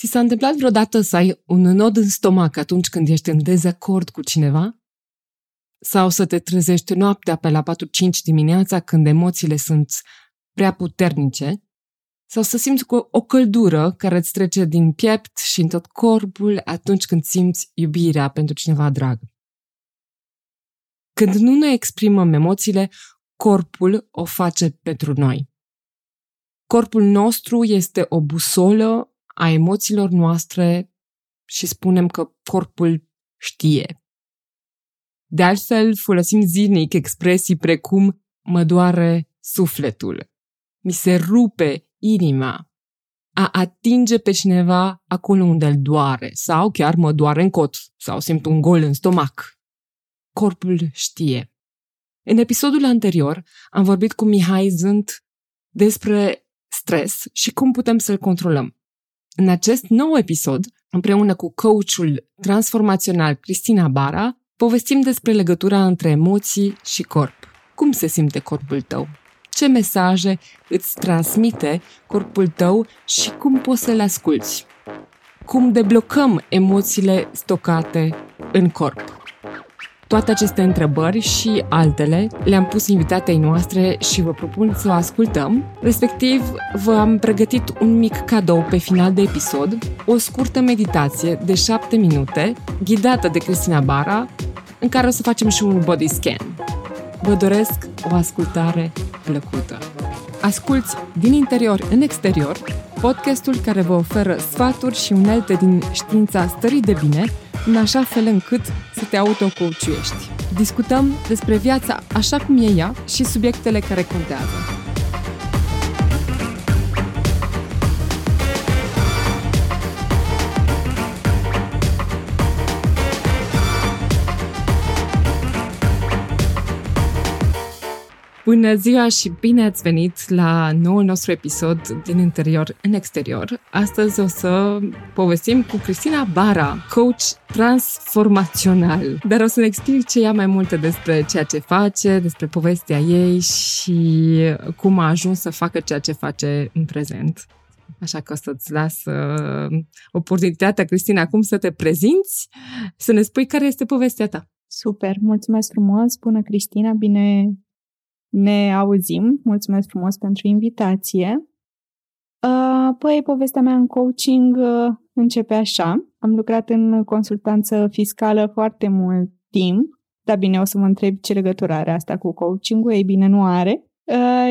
Ți s-a întâmplat vreodată să ai un nod în stomac atunci când ești în dezacord cu cineva? Sau să te trezești noaptea pe la 4-5 dimineața când emoțiile sunt prea puternice? Sau să simți cu o căldură care îți trece din piept și în tot corpul atunci când simți iubirea pentru cineva drag? Când nu ne exprimăm emoțiile, corpul o face pentru noi. Corpul nostru este o busolă a emoțiilor noastre și spunem că corpul știe. De altfel, folosim zilnic expresii precum mă doare sufletul, mi se rupe inima, a atinge pe cineva acolo unde îl doare sau chiar mă doare în cot sau simt un gol în stomac. Corpul știe. În episodul anterior am vorbit cu Mihai Zânt despre stres și cum putem să-l controlăm. În acest nou episod, împreună cu coachul transformațional Cristina Bara, povestim despre legătura între emoții și corp. Cum se simte corpul tău? Ce mesaje îți transmite corpul tău și cum poți să le asculți? Cum deblocăm emoțiile stocate în corp? Toate aceste întrebări și altele le-am pus invitatei noastre și vă propun să o ascultăm. Respectiv, v-am pregătit un mic cadou pe final de episod, o scurtă meditație de 7 minute, ghidată de Cristina Bara, în care o să facem și un body scan. Vă doresc o ascultare plăcută. Asculți din interior în exterior podcastul care vă oferă sfaturi și unelte din știința stării de bine în așa fel încât să te autocoachuiești. Discutăm despre viața așa cum e ea și subiectele care contează. Bună ziua și bine ați venit la noul nostru episod din interior în exterior. Astăzi o să povestim cu Cristina Bara, coach transformațional. Dar o să ne explice ea mai multe despre ceea ce face, despre povestea ei și cum a ajuns să facă ceea ce face în prezent. Așa că o să-ți las uh, oportunitatea, Cristina, acum să te prezinți, să ne spui care este povestea ta. Super, mulțumesc frumos, bună Cristina, bine ne auzim. Mulțumesc frumos pentru invitație. Păi, povestea mea în coaching începe așa. Am lucrat în consultanță fiscală foarte mult timp, dar bine, o să mă întreb ce legătură are asta cu coaching-ul. Ei bine, nu are.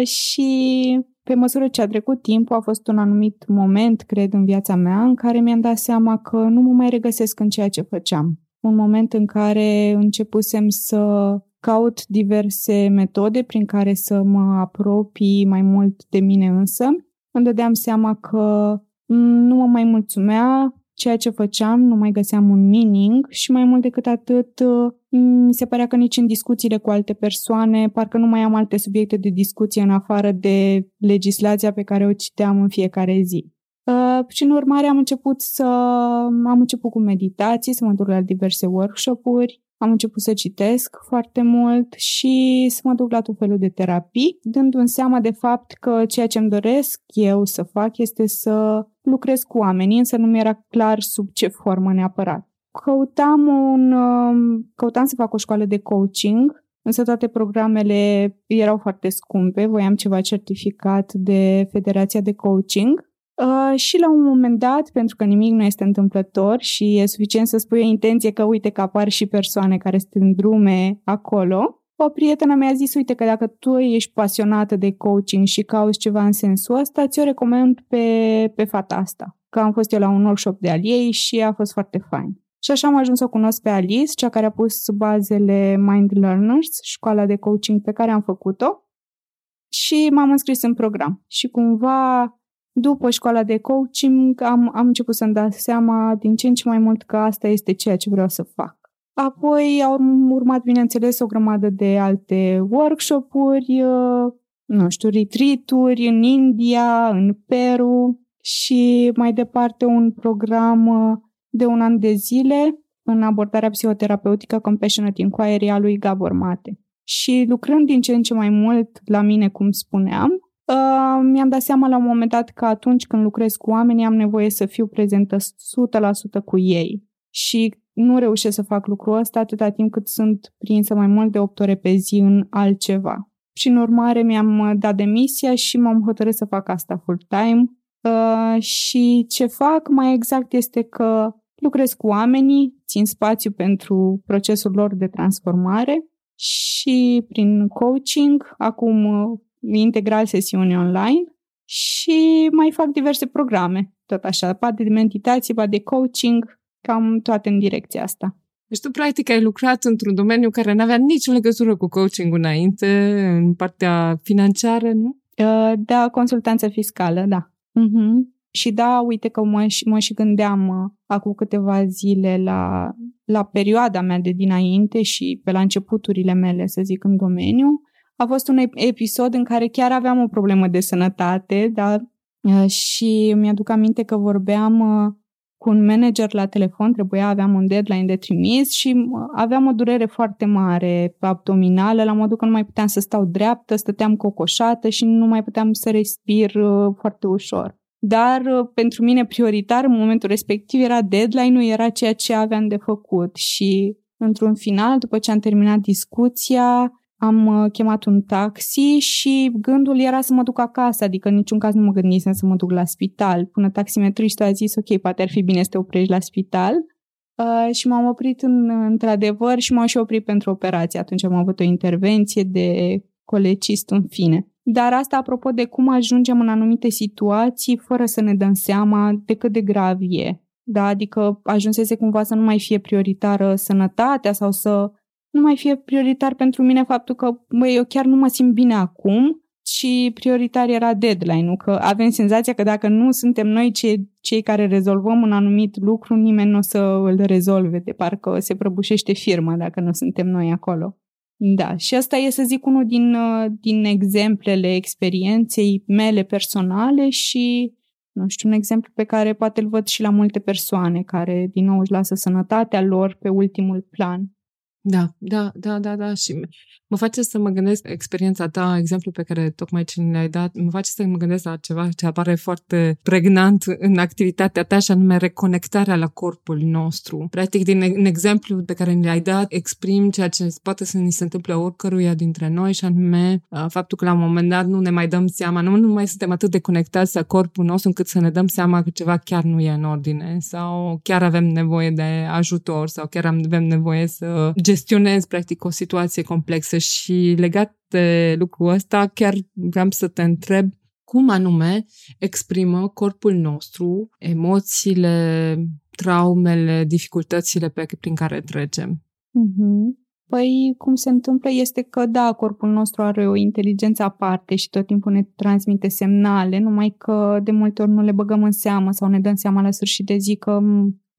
Și pe măsură ce a trecut timpul, a fost un anumit moment, cred, în viața mea, în care mi-am dat seama că nu mă mai regăsesc în ceea ce făceam. Un moment în care începusem să caut diverse metode prin care să mă apropii mai mult de mine însă. Îmi dădeam seama că nu mă mai mulțumea ceea ce făceam, nu mai găseam un meaning și mai mult decât atât mi se părea că nici în discuțiile cu alte persoane, parcă nu mai am alte subiecte de discuție în afară de legislația pe care o citeam în fiecare zi. Uh, și în urmare am început să am început cu meditații, să mă duc la diverse workshop-uri, am început să citesc foarte mult și să mă duc la tot felul de terapii, dându-mi seama de fapt că ceea ce îmi doresc eu să fac este să lucrez cu oamenii, însă nu mi era clar sub ce formă neapărat. Căutam, un, um, căutam să fac o școală de coaching, însă toate programele erau foarte scumpe, voiam ceva certificat de Federația de Coaching Uh, și la un moment dat, pentru că nimic nu este întâmplător și e suficient să spui o intenție că uite că apar și persoane care sunt în drume acolo, o prietenă mi-a zis, uite că dacă tu ești pasionată de coaching și cauți ceva în sensul ăsta, ți-o recomand pe, pe fata asta. Că am fost eu la un workshop de al ei și a fost foarte fain. Și așa am ajuns să o cunosc pe Alice, cea care a pus bazele Mind Learners, școala de coaching pe care am făcut-o. Și m-am înscris în program. Și cumva după școala de coaching am, am început să-mi dau seama din ce în ce mai mult că asta este ceea ce vreau să fac. Apoi au urmat, bineînțeles, o grămadă de alte workshop-uri, uh, nu știu, retreat-uri în India, în Peru și mai departe un program uh, de un an de zile în abordarea psihoterapeutică Compassionate Inquiry a lui Gabor Mate. Și lucrând din ce în ce mai mult la mine, cum spuneam, Uh, mi-am dat seama la un moment dat că atunci când lucrez cu oamenii am nevoie să fiu prezentă 100% cu ei și nu reușesc să fac lucrul ăsta atâta timp cât sunt prinsă mai mult de 8 ore pe zi în altceva. Și în urmare mi-am dat demisia și m-am hotărât să fac asta full-time. Uh, și ce fac mai exact este că lucrez cu oamenii, țin spațiu pentru procesul lor de transformare și prin coaching, acum uh, integral sesiuni online și mai fac diverse programe, tot așa, poate de meditație, poate de coaching, cam toate în direcția asta. Deci tu, practic, ai lucrat într-un domeniu care nu avea nicio legătură cu coaching înainte, în partea financiară, nu? Uh, da, consultanță fiscală, da. Uh-huh. Și da, uite că mă, mă și gândeam uh, acum câteva zile la, la perioada mea de dinainte și pe la începuturile mele, să zic, în domeniu. A fost un episod în care chiar aveam o problemă de sănătate, dar uh, și mi-aduc aminte că vorbeam uh, cu un manager la telefon, trebuia, aveam un deadline de trimis și aveam o durere foarte mare abdominală, la modul că nu mai puteam să stau dreaptă, stăteam cocoșată și nu mai puteam să respir uh, foarte ușor. Dar uh, pentru mine prioritar în momentul respectiv era deadline-ul, era ceea ce aveam de făcut și într-un final, după ce am terminat discuția, am uh, chemat un taxi și gândul era să mă duc acasă, adică în niciun caz nu mă gândisem să mă duc la spital. Până taximetristul a zis, ok, poate ar fi bine să te oprești la spital. Uh, și m-am oprit în, într-adevăr și m-am și oprit pentru operație. Atunci am avut o intervenție de colecist în fine. Dar asta apropo de cum ajungem în anumite situații fără să ne dăm seama de cât de grav e. Da? Adică ajunsese cumva să nu mai fie prioritară sănătatea sau să nu mai fie prioritar pentru mine faptul că, băi, eu chiar nu mă simt bine acum, ci prioritar era deadline-ul, că avem senzația că dacă nu suntem noi cei, cei care rezolvăm un anumit lucru, nimeni nu o să îl rezolve, de parcă se prăbușește firma dacă nu suntem noi acolo. Da, și asta e să zic unul din, din exemplele experienței mele personale și, nu știu, un exemplu pe care poate îl văd și la multe persoane care, din nou, își lasă sănătatea lor pe ultimul plan. Da, da, da, da, da. Și mă face să mă gândesc experiența ta, exemplul pe care tocmai ce ne-ai dat, mă face să mă gândesc la ceva ce apare foarte pregnant în activitatea ta și anume reconectarea la corpul nostru. Practic, din exemplu pe care ne-ai dat, exprim ceea ce poate să ni se întâmple oricăruia dintre noi și anume faptul că la un moment dat nu ne mai dăm seama, nu, nu mai suntem atât de conectați la corpul nostru încât să ne dăm seama că ceva chiar nu e în ordine sau chiar avem nevoie de ajutor sau chiar avem nevoie să gestionezi practic o situație complexă și legat de lucrul ăsta chiar vreau să te întreb cum anume exprimă corpul nostru emoțiile, traumele, dificultățile pe, prin care trecem. Mm-hmm. Păi, cum se întâmplă este că, da, corpul nostru are o inteligență aparte și tot timpul ne transmite semnale, numai că de multe ori nu le băgăm în seamă sau ne dăm seama la sfârșit de zi că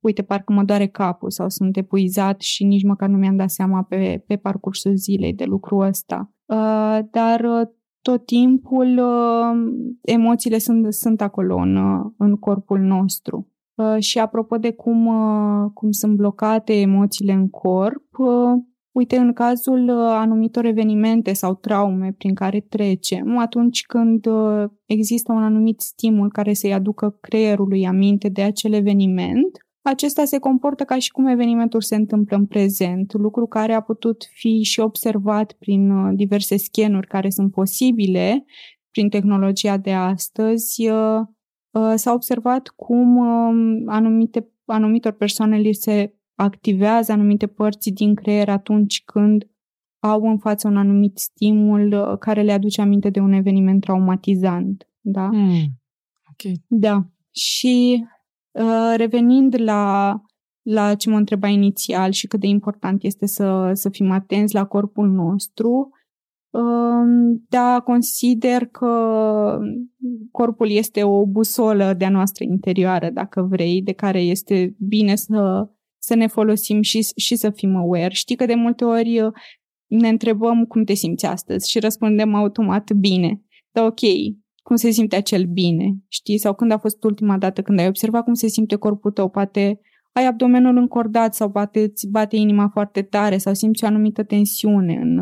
uite, parcă mă doare capul sau sunt epuizat și nici măcar nu mi-am dat seama pe, pe parcursul zilei de lucrul ăsta. Uh, dar uh, tot timpul uh, emoțiile sunt, sunt acolo în, uh, în corpul nostru. Uh, și apropo de cum, uh, cum sunt blocate emoțiile în corp, uh, uite, în cazul uh, anumitor evenimente sau traume prin care trecem, atunci când uh, există un anumit stimul care să-i aducă creierului aminte de acel eveniment, acesta se comportă ca și cum evenimentul se întâmplă în prezent, lucru care a putut fi și observat prin uh, diverse scanuri care sunt posibile prin tehnologia de astăzi. Uh, uh, s-a observat cum um, anumite, anumitor persoane li se activează anumite părți din creier atunci când au în față un anumit stimul care le aduce aminte de un eveniment traumatizant. Da? Mm. Ok. Da. Și Uh, revenind la, la ce mă întreba inițial și cât de important este să, să fim atenți la corpul nostru, um, da, consider că corpul este o busolă de-a noastră interioară, dacă vrei, de care este bine să, să ne folosim și, și să fim aware. Știi că de multe ori uh, ne întrebăm cum te simți astăzi și răspundem automat bine. Da, ok, cum se simte acel bine, știi? Sau când a fost ultima dată când ai observat cum se simte corpul tău, poate ai abdomenul încordat sau poate îți bate inima foarte tare sau simți o anumită tensiune în,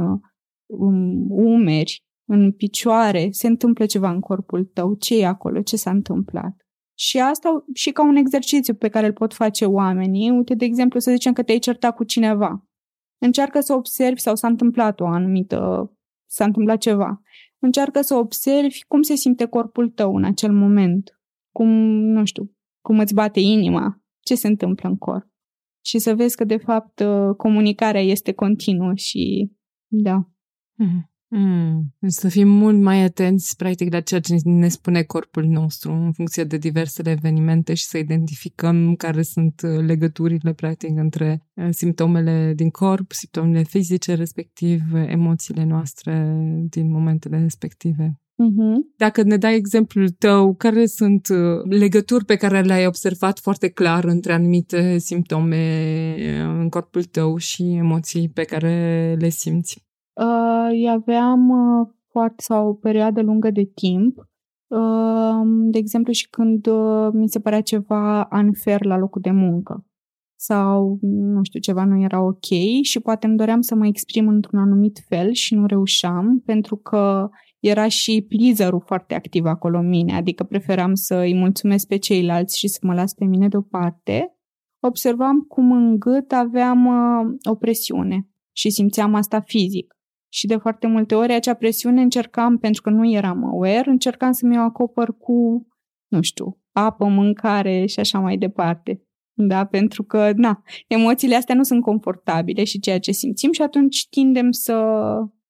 în umeri. în picioare, se întâmplă ceva în corpul tău, ce e acolo, ce s-a întâmplat. Și asta și ca un exercițiu pe care îl pot face oamenii. Uite, de exemplu, să zicem că te-ai certat cu cineva. Încearcă să observi sau s-a întâmplat o anumită, s-a întâmplat ceva. Încearcă să observi cum se simte corpul tău în acel moment. Cum, nu știu, cum îți bate inima, ce se întâmplă în corp. Și să vezi că, de fapt, comunicarea este continuă și, da. Mm. Mm. Să fim mult mai atenți, practic, la ceea ce ne spune corpul nostru în funcție de diversele evenimente și să identificăm care sunt uh, legăturile, practic, între uh, simptomele din corp, simptomele fizice, respectiv emoțiile noastre din momentele respective. Uh-huh. Dacă ne dai exemplul tău, care sunt uh, legături pe care le-ai observat foarte clar între anumite simptome în corpul tău și emoții pe care le simți? Uh, aveam uh, foarte sau o perioadă lungă de timp. Uh, de exemplu, și când uh, mi se părea ceva unfair la locul de muncă sau, nu știu, ceva nu era ok și poate îmi doream să mă exprim într-un anumit fel și nu reușeam pentru că era și pleaser foarte activ acolo în mine, adică preferam să îi mulțumesc pe ceilalți și să mă las pe mine deoparte. Observam cum în gât aveam uh, o presiune și simțeam asta fizic. Și de foarte multe ori acea presiune încercam, pentru că nu eram aware, încercam să mi-o acopăr cu, nu știu, apă, mâncare și așa mai departe. Da, pentru că, na, emoțiile astea nu sunt confortabile și ceea ce simțim și atunci tindem să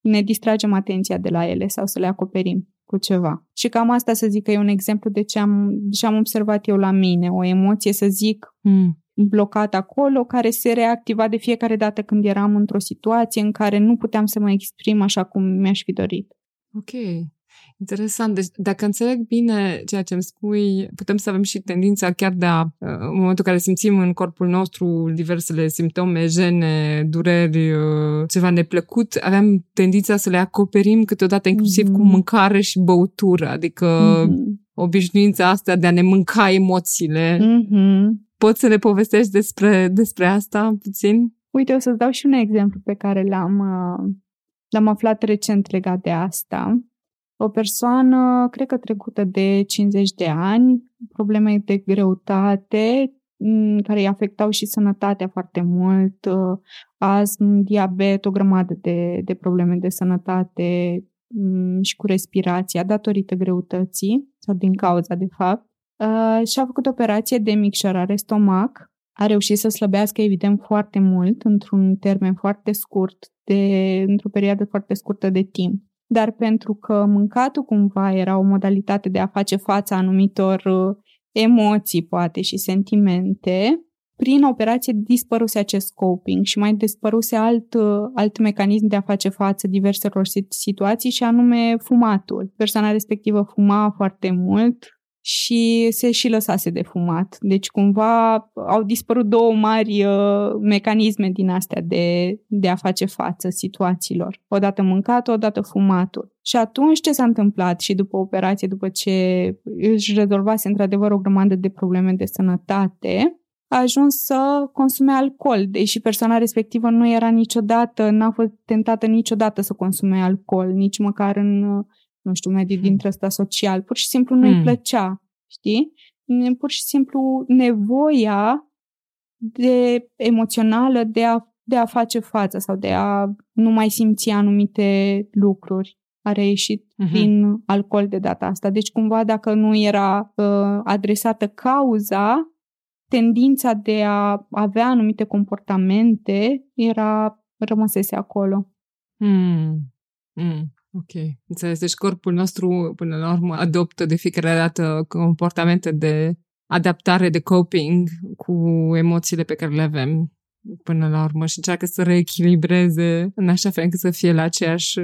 ne distragem atenția de la ele sau să le acoperim cu ceva. Și cam asta să zic că e un exemplu de ce am, de ce am observat eu la mine, o emoție să zic mm blocat acolo, care se reactiva de fiecare dată când eram într-o situație în care nu puteam să mă exprim așa cum mi-aș fi dorit. Ok. Interesant. Deci, dacă înțeleg bine ceea ce îmi spui, putem să avem și tendința chiar de a, uh, în momentul în care simțim în corpul nostru diversele simptome, jene, dureri, uh, ceva neplăcut, avem tendința să le acoperim câteodată inclusiv mm-hmm. cu mhm. mâncare și băutură, adică mm-hmm. obișnuința asta de a ne mânca emoțiile. Mm-hmm Poți să ne povestești despre, despre asta puțin? Uite, o să-ți dau și un exemplu pe care l-am, uh, l-am aflat recent legat de asta. O persoană, cred că trecută de 50 de ani, probleme de greutate, mm, care îi afectau și sănătatea foarte mult, uh, astm, diabet, o grămadă de, de probleme de sănătate mm, și cu respirația datorită greutății sau din cauza, de fapt. Uh, și-a făcut operație de micșorare stomac. A reușit să slăbească, evident, foarte mult, într-un termen foarte scurt, de, într-o perioadă foarte scurtă de timp. Dar pentru că mâncatul cumva era o modalitate de a face față anumitor uh, emoții, poate, și sentimente, prin operație dispăruse acest coping și mai dispăruse alt, uh, alt mecanism de a face față diverselor situații și anume fumatul. Persoana respectivă fuma foarte mult, și se și lăsase de fumat. Deci cumva au dispărut două mari uh, mecanisme din astea de, de a face față situațiilor. Odată mâncat, odată fumatul. Și atunci ce s-a întâmplat și după operație, după ce își rezolvase într-adevăr o grămadă de probleme de sănătate, a ajuns să consume alcool, deși persoana respectivă nu era niciodată, n-a fost tentată niciodată să consume alcool, nici măcar în nu știu, mediu hmm. dintre ăsta social. Pur și simplu nu-i hmm. plăcea, știi? Pur și simplu nevoia de emoțională de a, de a face față sau de a nu mai simți anumite lucruri a reieșit uh-huh. din alcool de data asta. Deci cumva dacă nu era uh, adresată cauza, tendința de a avea anumite comportamente era rămăsese acolo. Mm. Mm. Ok, înțeles. Deci corpul nostru, până la urmă, adoptă de fiecare dată comportamente de adaptare, de coping cu emoțiile pe care le avem până la urmă și încearcă să reechilibreze în așa fel încât să fie la aceeași,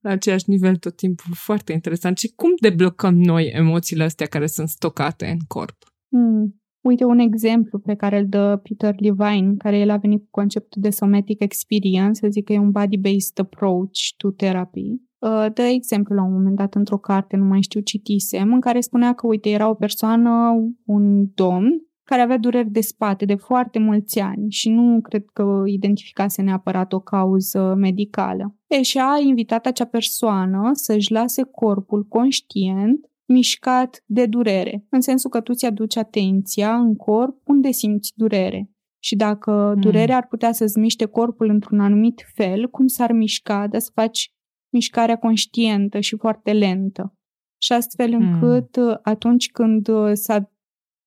la aceeași nivel tot timpul. Foarte interesant. Și cum deblocăm noi emoțiile astea care sunt stocate în corp? Hmm. Uite un exemplu pe care îl dă Peter Levine, care el a venit cu conceptul de somatic experience, să zic că e un body-based approach to therapy. Uh, dă exemplu la un moment dat într-o carte, nu mai știu, citisem, în care spunea că, uite, era o persoană, un domn, care avea dureri de spate de foarte mulți ani și nu cred că identificase neapărat o cauză medicală. E, și a invitat acea persoană să-și lase corpul conștient mișcat de durere, în sensul că tu ți-aduci atenția în corp unde simți durere. Și dacă mm. durerea ar putea să-ți miște corpul într-un anumit fel, cum s-ar mișca, dar să faci mișcarea conștientă și foarte lentă. Și astfel hmm. încât mm. atunci când uh, s-a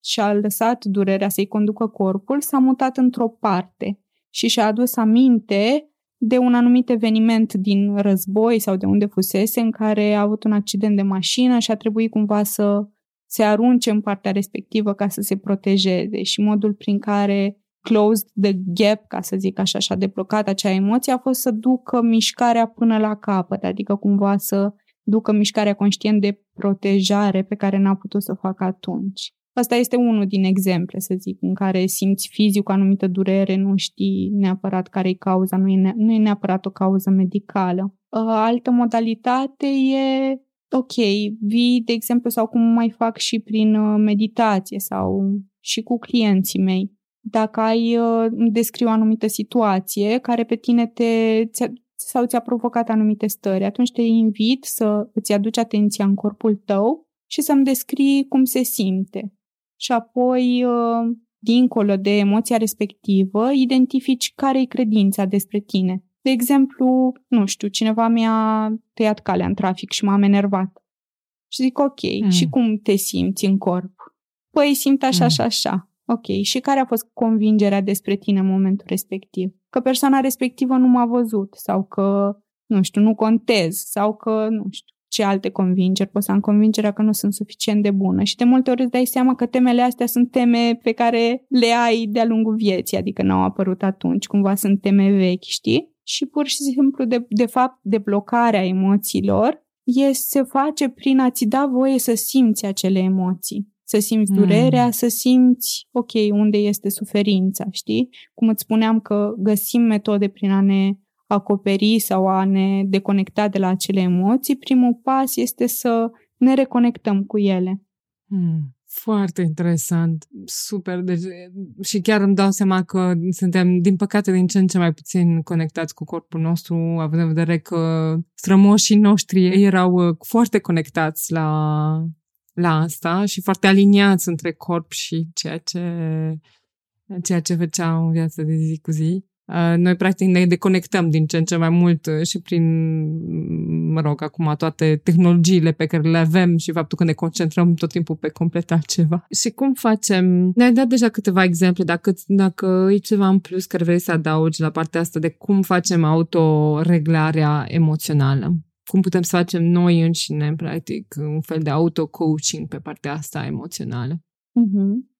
și-a lăsat durerea să-i conducă corpul, s-a mutat într-o parte și și-a adus aminte de un anumit eveniment din război sau de unde fusese în care a avut un accident de mașină și a trebuit cumva să se arunce în partea respectivă ca să se protejeze și modul prin care closed the gap, ca să zic așa, și a deblocat acea emoție a fost să ducă mișcarea până la capăt, adică cumva să ducă mișcarea conștient de protejare pe care n-a putut să o facă atunci. Asta este unul din exemple, să zic, în care simți fizic o anumită durere, nu știi neapărat care e cauza, nu e, ne- nu e neapărat o cauză medicală. Altă modalitate e, ok, vii, de exemplu, sau cum mai fac și prin uh, meditație sau și cu clienții mei. Dacă ai, uh, descrii o anumită situație care pe tine te, ți-a, sau ți-a provocat anumite stări, atunci te invit să îți aduci atenția în corpul tău și să-mi descrii cum se simte și apoi, uh, dincolo de emoția respectivă, identifici care e credința despre tine. De exemplu, nu știu, cineva mi-a tăiat calea în trafic și m-am enervat. Și zic, ok, mm. și cum te simți în corp? Păi simt așa mm. și așa. Ok, și care a fost convingerea despre tine în momentul respectiv? Că persoana respectivă nu m-a văzut sau că, nu știu, nu contez sau că, nu știu, ce alte convingeri, pot să am convingerea că nu sunt suficient de bună și de multe ori îți dai seama că temele astea sunt teme pe care le ai de-a lungul vieții, adică n-au apărut atunci, cumva sunt teme vechi, știi? Și pur și simplu, de, de fapt, deblocarea emoțiilor e, se face prin a-ți da voie să simți acele emoții. Să simți mm. durerea, mm. să simți, ok, unde este suferința, știi? Cum îți spuneam că găsim metode prin a ne acoperi sau a ne deconecta de la acele emoții, primul pas este să ne reconectăm cu ele. Hmm. Foarte interesant, super. Deci, și chiar îmi dau seama că suntem, din păcate, din ce în ce mai puțin conectați cu corpul nostru, având în vedere că strămoșii noștri erau uh, foarte conectați la, la asta și foarte aliniați între corp și ceea ce, ceea ce făceau în viața de zi cu zi. Uh, noi practic ne deconectăm din ce în ce mai mult uh, și prin, mă rog, acum toate tehnologiile pe care le avem și faptul că ne concentrăm tot timpul pe complet altceva. Și cum facem? Ne-ai dat deja câteva exemple, dacă, dacă e ceva în plus care vrei să adaugi la partea asta de cum facem autoreglarea emoțională. Cum putem să facem noi înșine, practic, un fel de auto-coaching pe partea asta emoțională. Mm-hmm.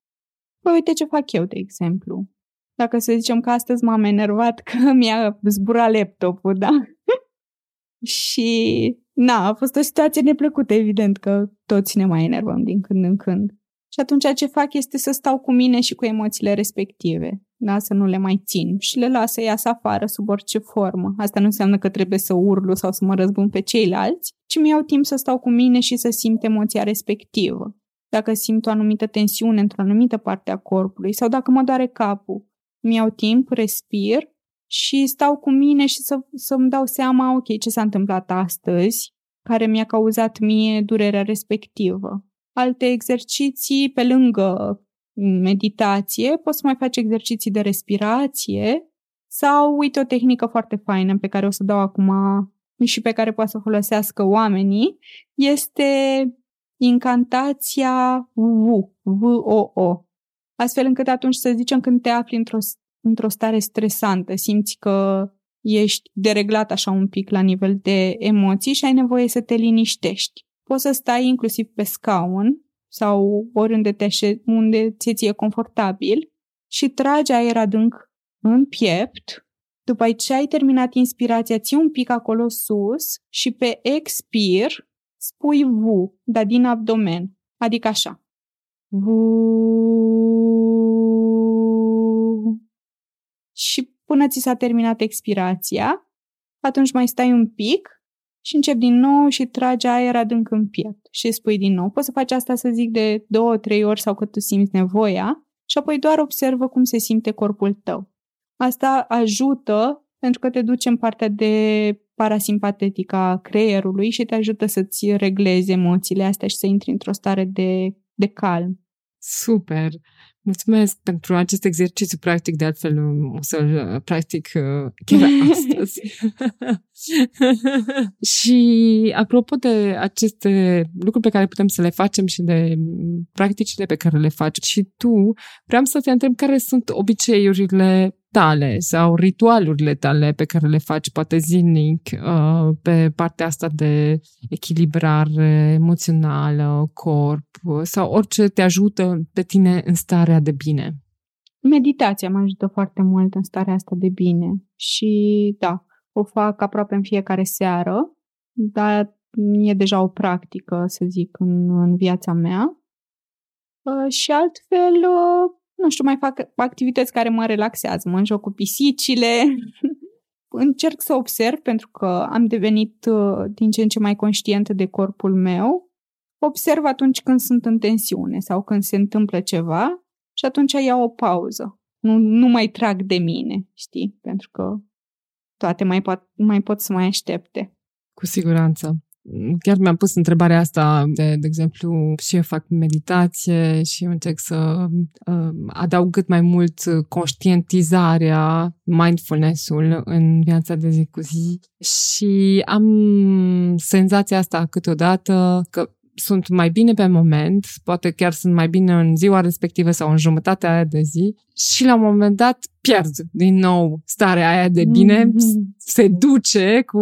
Păi uite ce fac eu, de exemplu dacă să zicem că astăzi m-am enervat că mi-a zburat laptopul, da? și, na, a fost o situație neplăcută, evident că toți ne mai enervăm din când în când. Și atunci ce fac este să stau cu mine și cu emoțiile respective, da? să nu le mai țin și le las să iasă afară sub orice formă. Asta nu înseamnă că trebuie să urlu sau să mă răzbun pe ceilalți, ci mi iau timp să stau cu mine și să simt emoția respectivă. Dacă simt o anumită tensiune într-o anumită parte a corpului sau dacă mă doare capul, mi-au timp, respir și stau cu mine și să, să-mi dau seama, ok, ce s-a întâmplat astăzi, care mi-a cauzat mie durerea respectivă. Alte exerciții, pe lângă meditație, poți să mai faci exerciții de respirație sau, uite, o tehnică foarte faină pe care o să dau acum și pe care poate să folosească oamenii, este incantația V, V-O-O astfel încât atunci să zicem când te afli într-o, într-o stare stresantă, simți că ești dereglat așa un pic la nivel de emoții și ai nevoie să te liniștești. Poți să stai inclusiv pe scaun sau oriunde te așe, unde ți ție confortabil și tragi aer adânc în piept. După ce ai terminat inspirația, ții un pic acolo sus și pe expir spui vu, dar din abdomen, adică așa. Și până ți s-a terminat expirația, atunci mai stai un pic și începi din nou și tragi aer adânc în piept și spui din nou. Poți să faci asta, să zic, de două, trei ori sau cât tu simți nevoia și apoi doar observă cum se simte corpul tău. Asta ajută pentru că te duce în partea de parasimpatetică a creierului și te ajută să-ți reglezi emoțiile astea și să intri într-o stare de, de calm. Super! Mulțumesc pentru acest exercițiu practic, de altfel o să-l uh, practic uh, chiar astăzi. și apropo de aceste lucruri pe care putem să le facem și de practicile pe care le faci și tu, vreau să te întreb care sunt obiceiurile tale sau ritualurile tale pe care le faci poate zilnic uh, pe partea asta de echilibrare emoțională, corp sau orice te ajută pe tine în starea de bine? Meditația mă ajută foarte mult în starea asta de bine și da, o fac aproape în fiecare seară, dar e deja o practică, să zic, în, în viața mea. Uh, și altfel, uh, nu știu, mai fac activități care mă relaxează, mă joc cu pisicile, încerc să observ pentru că am devenit uh, din ce în ce mai conștientă de corpul meu. Observ atunci când sunt în tensiune sau când se întâmplă ceva și atunci iau o pauză. Nu, nu mai trag de mine, știi? Pentru că toate mai pot, mai pot să mai aștepte. Cu siguranță chiar mi-am pus întrebarea asta, de, de exemplu, și eu fac meditație și încerc să uh, adaug cât mai mult conștientizarea, mindfulness-ul în viața de zi cu zi și am senzația asta câteodată că sunt mai bine pe moment, poate chiar sunt mai bine în ziua respectivă sau în jumătatea aia de zi și la un moment dat pierd din nou starea aia de bine, mm-hmm. se duce cu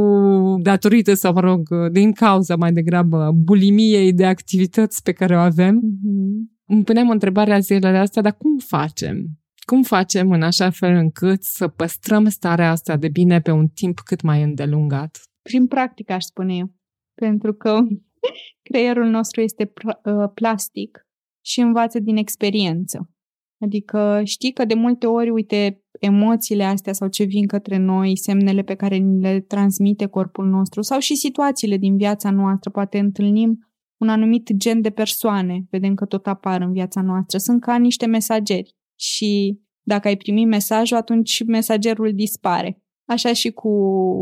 datorită sau, mă rog, din cauza mai degrabă bulimiei de activități pe care o avem. Mm-hmm. Îmi punem întrebarea zilele astea, dar cum facem? Cum facem în așa fel încât să păstrăm starea asta de bine pe un timp cât mai îndelungat? Prin practică, aș spune eu. Pentru că creierul nostru este uh, plastic și învață din experiență. Adică știi că de multe ori, uite, emoțiile astea sau ce vin către noi, semnele pe care ni le transmite corpul nostru sau și situațiile din viața noastră, poate întâlnim un anumit gen de persoane, vedem că tot apar în viața noastră, sunt ca niște mesageri și dacă ai primit mesajul, atunci mesagerul dispare. Așa și cu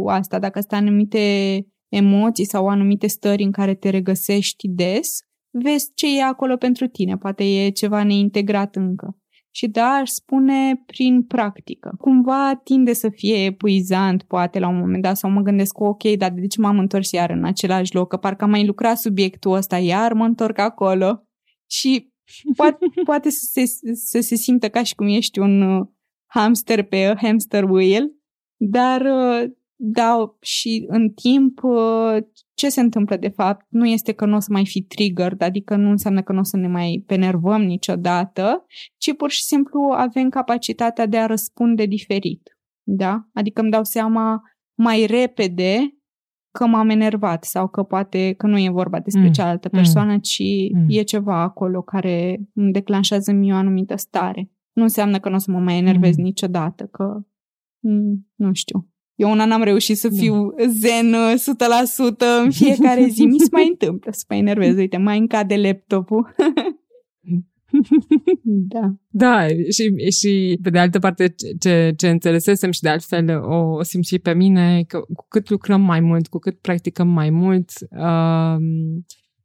asta, dacă sunt anumite emoții sau anumite stări în care te regăsești des, vezi ce e acolo pentru tine. Poate e ceva neintegrat încă. Și da, aș spune prin practică. Cumva tinde să fie epuizant, poate, la un moment dat, sau mă gândesc, ok, dar de ce m-am întors iar în același loc? Că parcă am mai lucrat subiectul ăsta, iar mă întorc acolo. Și poate, poate să, se, să se simtă ca și cum ești un uh, hamster pe hamster wheel, dar uh, da, și în timp uh, ce se întâmplă de fapt nu este că nu o să mai fi trigger, adică nu înseamnă că nu o să ne mai penervăm niciodată, ci pur și simplu avem capacitatea de a răspunde diferit. Da? Adică îmi dau seama mai repede că m-am enervat sau că poate că nu e vorba despre mm. cealaltă mm. persoană, mm. ci mm. e ceva acolo care îmi declanșează mie o anumită stare. Nu înseamnă că nu o să mă mai enervez mm. niciodată, că mm, nu știu, eu una n-am reușit să da. fiu da. zen 100% în fiecare zi. Mi se mai întâmplă să mă enervez. Uite, mai încade laptopul. da. Da, și, și pe de altă parte ce, ce înțelesesem și de altfel o, o simt și pe mine, că cu cât lucrăm mai mult, cu cât practicăm mai mult, uh,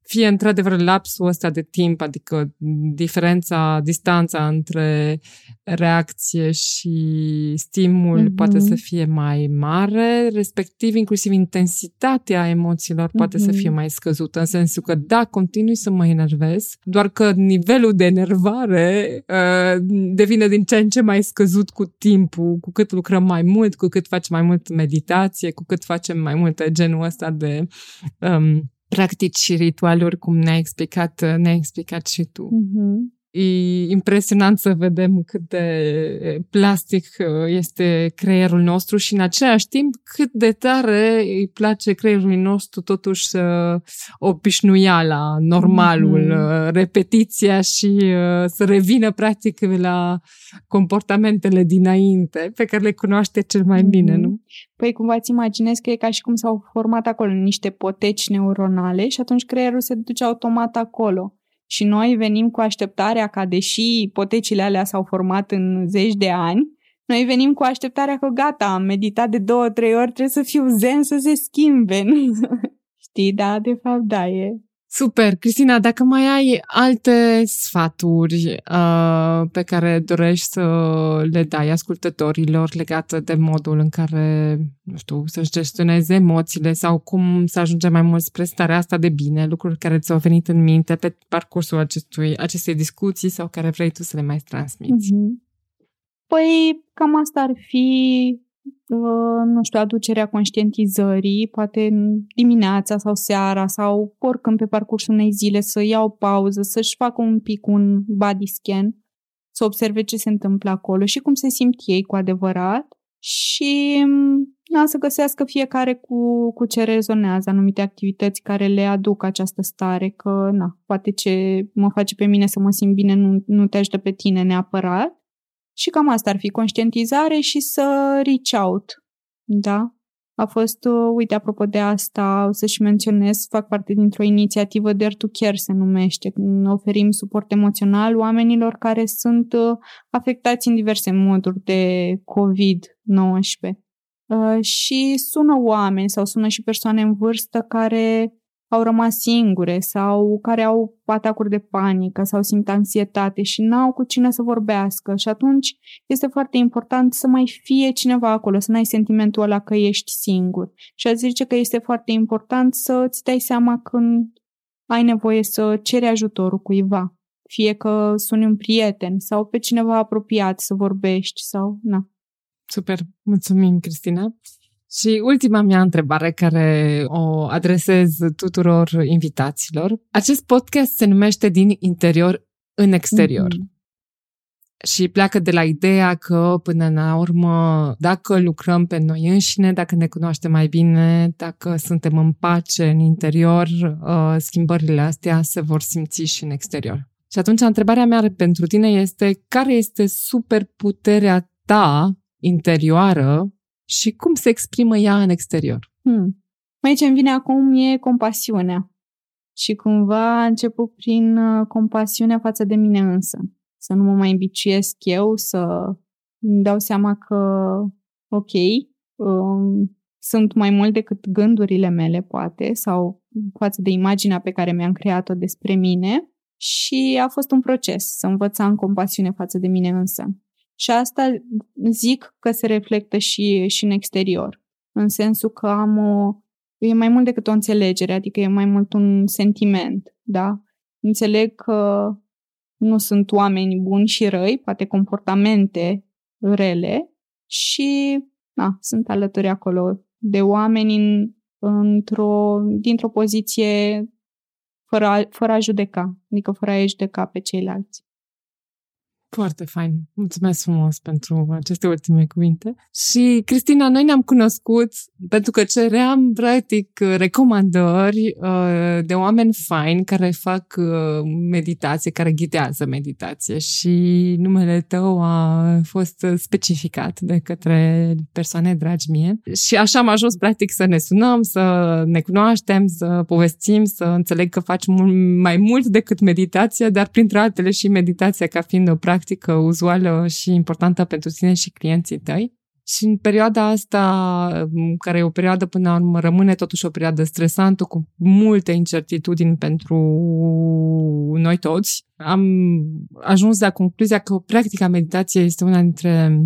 fie într-adevăr lapsul ăsta de timp, adică diferența, distanța între reacție și stimul mm-hmm. poate să fie mai mare, respectiv inclusiv intensitatea emoțiilor mm-hmm. poate să fie mhm. mai scăzută, în sensul că da, continui să mă enervez, doar că nivelul de enervare uh, devine din ce în ce mai scăzut cu timpul, cu cât lucrăm mai mult, cu cât facem mai mult meditație, cu cât facem mai multe genul ăsta de um, practici și ritualuri, cum ne-ai explicat, ne-ai explicat și tu. Mm-hmm. E impresionant să vedem cât de plastic uh, este creierul nostru și în același timp cât de tare îi place creierului nostru totuși să obișnuiala, normalul, mm-hmm. repetiția și uh, să revină practic la comportamentele dinainte pe care le cunoaște cel mai mm-hmm. bine, nu? Păi cumva îți imaginezi că e ca și cum s-au format acolo niște poteci neuronale și atunci creierul se duce automat acolo și noi venim cu așteptarea ca, deși ipotecile alea s-au format în zeci de ani, noi venim cu așteptarea că gata, am meditat de două, trei ori, trebuie să fiu zen să se schimbe. Știi, da, de fapt, da, e Super! Cristina, dacă mai ai alte sfaturi uh, pe care dorești să le dai ascultătorilor legate de modul în care, nu știu, să-și gestioneze emoțiile sau cum să ajungem mai mult spre starea asta de bine, lucruri care ți-au venit în minte pe parcursul acestui, acestei discuții sau care vrei tu să le mai transmiți? Mm-hmm. Păi, cam asta ar fi nu știu, aducerea conștientizării, poate dimineața sau seara sau oricând pe parcursul unei zile să iau o pauză, să-și facă un pic un body scan, să observe ce se întâmplă acolo și cum se simt ei cu adevărat și na, să găsească fiecare cu, cu ce rezonează, anumite activități care le aduc această stare, că na, poate ce mă face pe mine să mă simt bine nu, nu te ajută pe tine neapărat și cam asta ar fi, conștientizare și să reach out. Da? A fost, uh, uite, apropo de asta, o să-și menționez, fac parte dintr-o inițiativă Dare to Care se numește. Oferim suport emoțional oamenilor care sunt uh, afectați în diverse moduri de COVID-19. Uh, și sună oameni sau sună și persoane în vârstă care au rămas singure sau care au atacuri de panică sau simt anxietate și n-au cu cine să vorbească și atunci este foarte important să mai fie cineva acolo, să n-ai sentimentul ăla că ești singur. Și aș zice că este foarte important să îți dai seama când ai nevoie să ceri ajutorul cuiva. Fie că suni un prieten sau pe cineva apropiat să vorbești sau na. Super, mulțumim, Cristina. Și ultima mea întrebare care o adresez tuturor invitaților. Acest podcast se numește Din interior în exterior. Mm-hmm. Și pleacă de la ideea că, până la urmă, dacă lucrăm pe noi înșine, dacă ne cunoaștem mai bine, dacă suntem în pace în interior, uh, schimbările astea se vor simți și în exterior. Și atunci, întrebarea mea pentru tine este care este superputerea ta interioară și cum se exprimă ea în exterior. Hmm. Mai ce îmi vine acum e compasiunea. Și cumva a început prin uh, compasiunea față de mine însă. Să nu mă mai îmbiciuiesc eu, să îmi dau seama că, ok, um, sunt mai mult decât gândurile mele, poate, sau față de imaginea pe care mi-am creat-o despre mine. Și a fost un proces să învățam compasiune față de mine însă. Și asta zic că se reflectă și, și în exterior. În sensul că am o... E mai mult decât o înțelegere, adică e mai mult un sentiment, da? Înțeleg că nu sunt oameni buni și răi, poate comportamente rele și na, sunt alături acolo de oameni în, într-o, dintr-o poziție fără a, fără a judeca, adică fără a judeca pe ceilalți. Foarte fain. Mulțumesc frumos pentru aceste ultime cuvinte. Și, Cristina, noi ne-am cunoscut pentru că ceream, practic, recomandări uh, de oameni faini care fac uh, meditație, care ghidează meditație și numele tău a fost specificat de către persoane dragi mie. Și așa am ajuns, practic, să ne sunăm, să ne cunoaștem, să povestim, să înțeleg că faci mai mult decât meditația, dar printre altele și meditația ca fiind o practică practică uzuală și importantă pentru tine și clienții tăi. Și în perioada asta, care e o perioadă până la urmă, rămâne totuși o perioadă stresantă, cu multe incertitudini pentru noi toți, am ajuns la concluzia că practica meditației este una dintre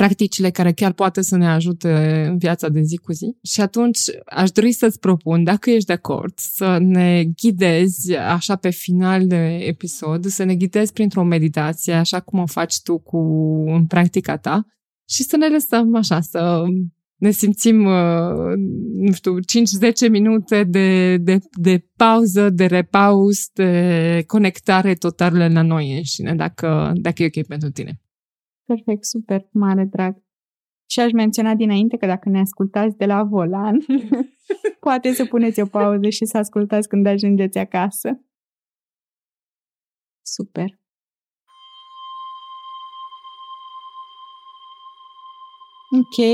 practicile care chiar poate să ne ajute în viața de zi cu zi. Și atunci aș dori să-ți propun, dacă ești de acord, să ne ghidezi așa pe final de episod, să ne ghidezi printr-o meditație, așa cum o faci tu cu în practica ta și să ne lăsăm așa, să ne simțim, uh, nu știu, 5-10 minute de, de, de pauză, de repaus, de conectare totală la noi înșine, dacă, dacă e ok pentru tine. Perfect, super, mare drag. Și aș menționa dinainte că dacă ne ascultați de la volan, poate să puneți o pauză și să ascultați când ajungeți acasă. Super. Ok,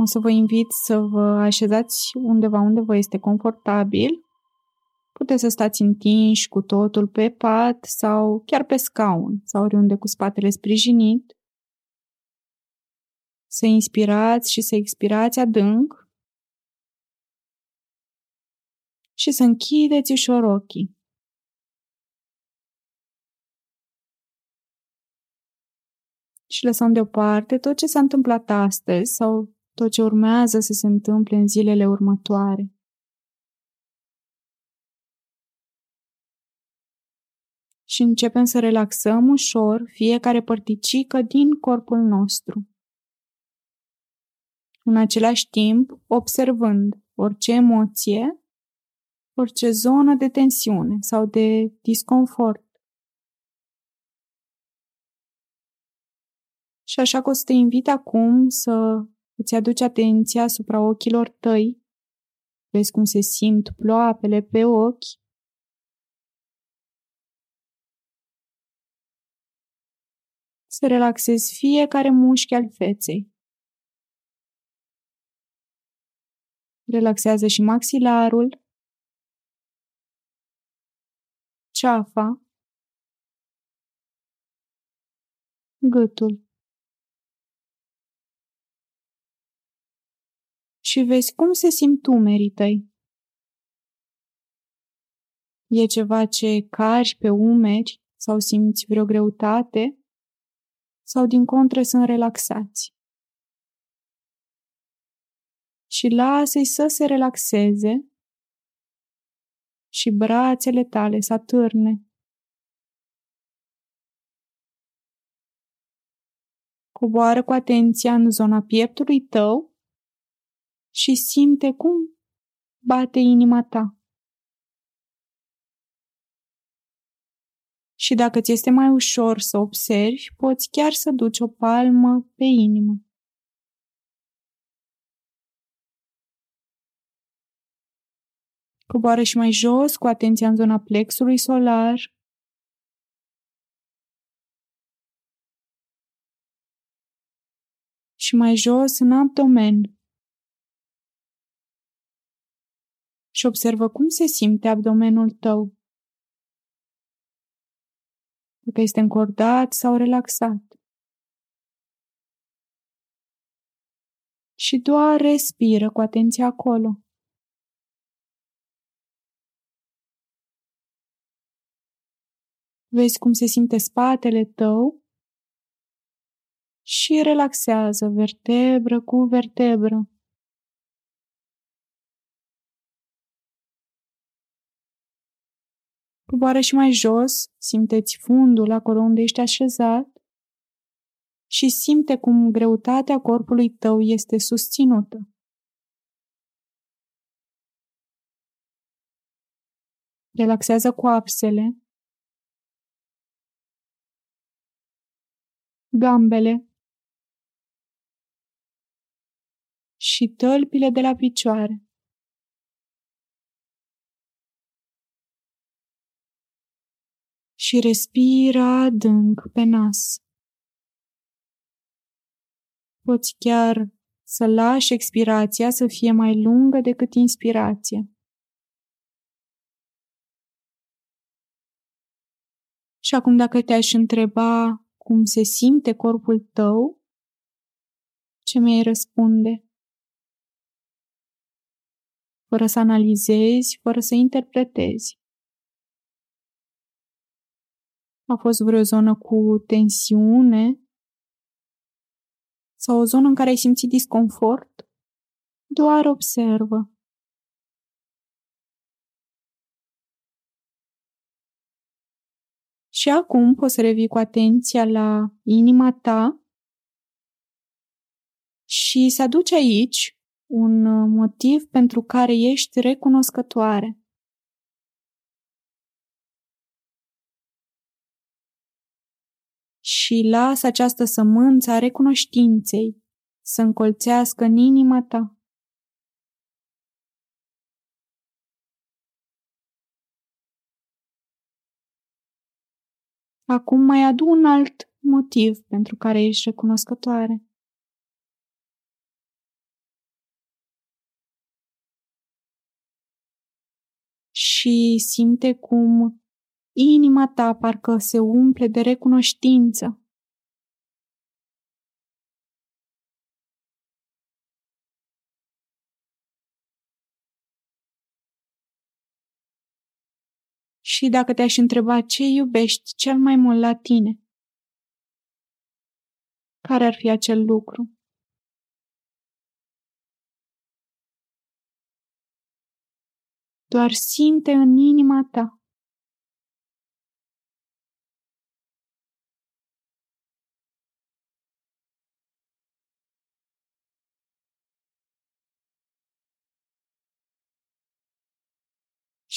o să vă invit să vă așezați undeva unde vă este confortabil. Puteți să stați întinși cu totul pe pat sau chiar pe scaun sau oriunde cu spatele sprijinit. Să inspirați și să expirați adânc și să închideți ușor ochii. Și lăsăm deoparte tot ce s-a întâmplat astăzi sau tot ce urmează să se întâmple în zilele următoare. Și începem să relaxăm ușor fiecare părticică din corpul nostru. În același timp, observând orice emoție, orice zonă de tensiune sau de disconfort. Și așa că o să te invit acum să îți aduci atenția asupra ochilor tăi. Vezi cum se simt ploapele pe ochi. Să relaxezi fiecare mușchi al feței. Relaxează și maxilarul, ceafa, gâtul. și vezi cum se simt umerii tăi. E ceva ce cari pe umeri sau simți vreo greutate sau din contră sunt relaxați. Și lasă-i să se relaxeze și brațele tale să atârne. Coboară cu atenția în zona pieptului tău și simte cum bate inima ta. Și dacă ți este mai ușor să observi, poți chiar să duci o palmă pe inimă. Coboară și mai jos cu atenția în zona plexului solar. Și mai jos în abdomen. și observă cum se simte abdomenul tău. Dacă este încordat sau relaxat. Și doar respiră cu atenție acolo. Vezi cum se simte spatele tău și relaxează vertebră cu vertebră. Coboară și mai jos, simteți fundul acolo unde ești așezat și simte cum greutatea corpului tău este susținută. Relaxează coapsele, gambele și tălpile de la picioare. și respira adânc pe nas. Poți chiar să lași expirația să fie mai lungă decât inspirația. Și acum dacă te-aș întreba cum se simte corpul tău, ce mi-ai răspunde? Fără să analizezi, fără să interpretezi. A fost vreo zonă cu tensiune? Sau o zonă în care ai simțit disconfort? Doar observă. Și acum poți să revii cu atenția la inima ta și să aduci aici un motiv pentru care ești recunoscătoare. și lasă această sămânță a recunoștinței să încolțească în inima ta. Acum mai adu un alt motiv pentru care ești recunoscătoare. și simte cum inima ta parcă se umple de recunoștință. Și dacă te-aș întreba ce iubești cel mai mult la tine, care ar fi acel lucru? Doar simte în inima ta.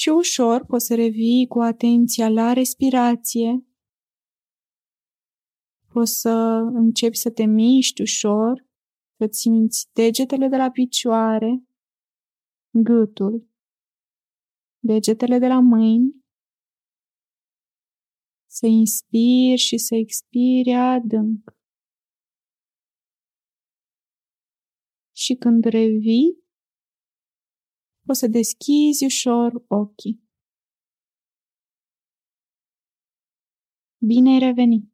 Și ușor poți să revii cu atenția la respirație. Poți să începi să te miști ușor, să-ți simți degetele de la picioare, gâtul, degetele de la mâini, să inspiri și să expiri adânc. Și când revii, o să deschizi ușor ochii. Bine ai revenit!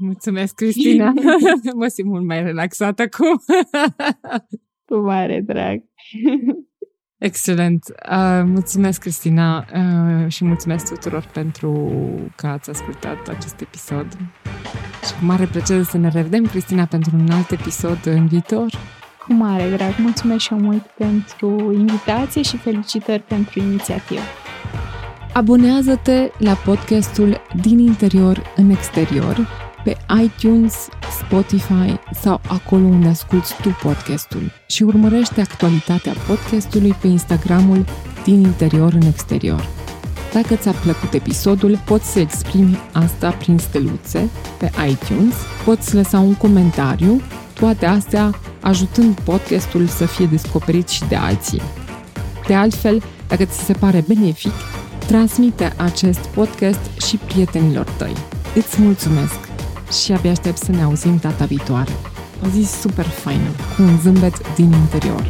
Mulțumesc, Cristina. mă simt mult mai relaxată acum. Cu mare drag. Excelent. Uh, mulțumesc, Cristina, uh, și mulțumesc tuturor pentru că ați ascultat acest episod. Și cu mare plăcere să ne revedem, Cristina, pentru un alt episod în viitor. Cu mare drag. Mulțumesc și mult pentru invitație și felicitări pentru inițiativă. Abonează-te la podcastul Din interior în exterior pe iTunes, Spotify sau acolo unde asculti tu podcastul și urmărește actualitatea podcastului pe Instagramul din interior în exterior. Dacă ți-a plăcut episodul, poți să exprimi asta prin steluțe pe iTunes, poți lăsa un comentariu, toate astea ajutând podcastul să fie descoperit și de alții. De altfel, dacă ți se pare benefic, transmite acest podcast și prietenilor tăi. Îți mulțumesc! Și abia aștept să ne auzim data viitoare. O zi super faină, cu un zâmbet din interior.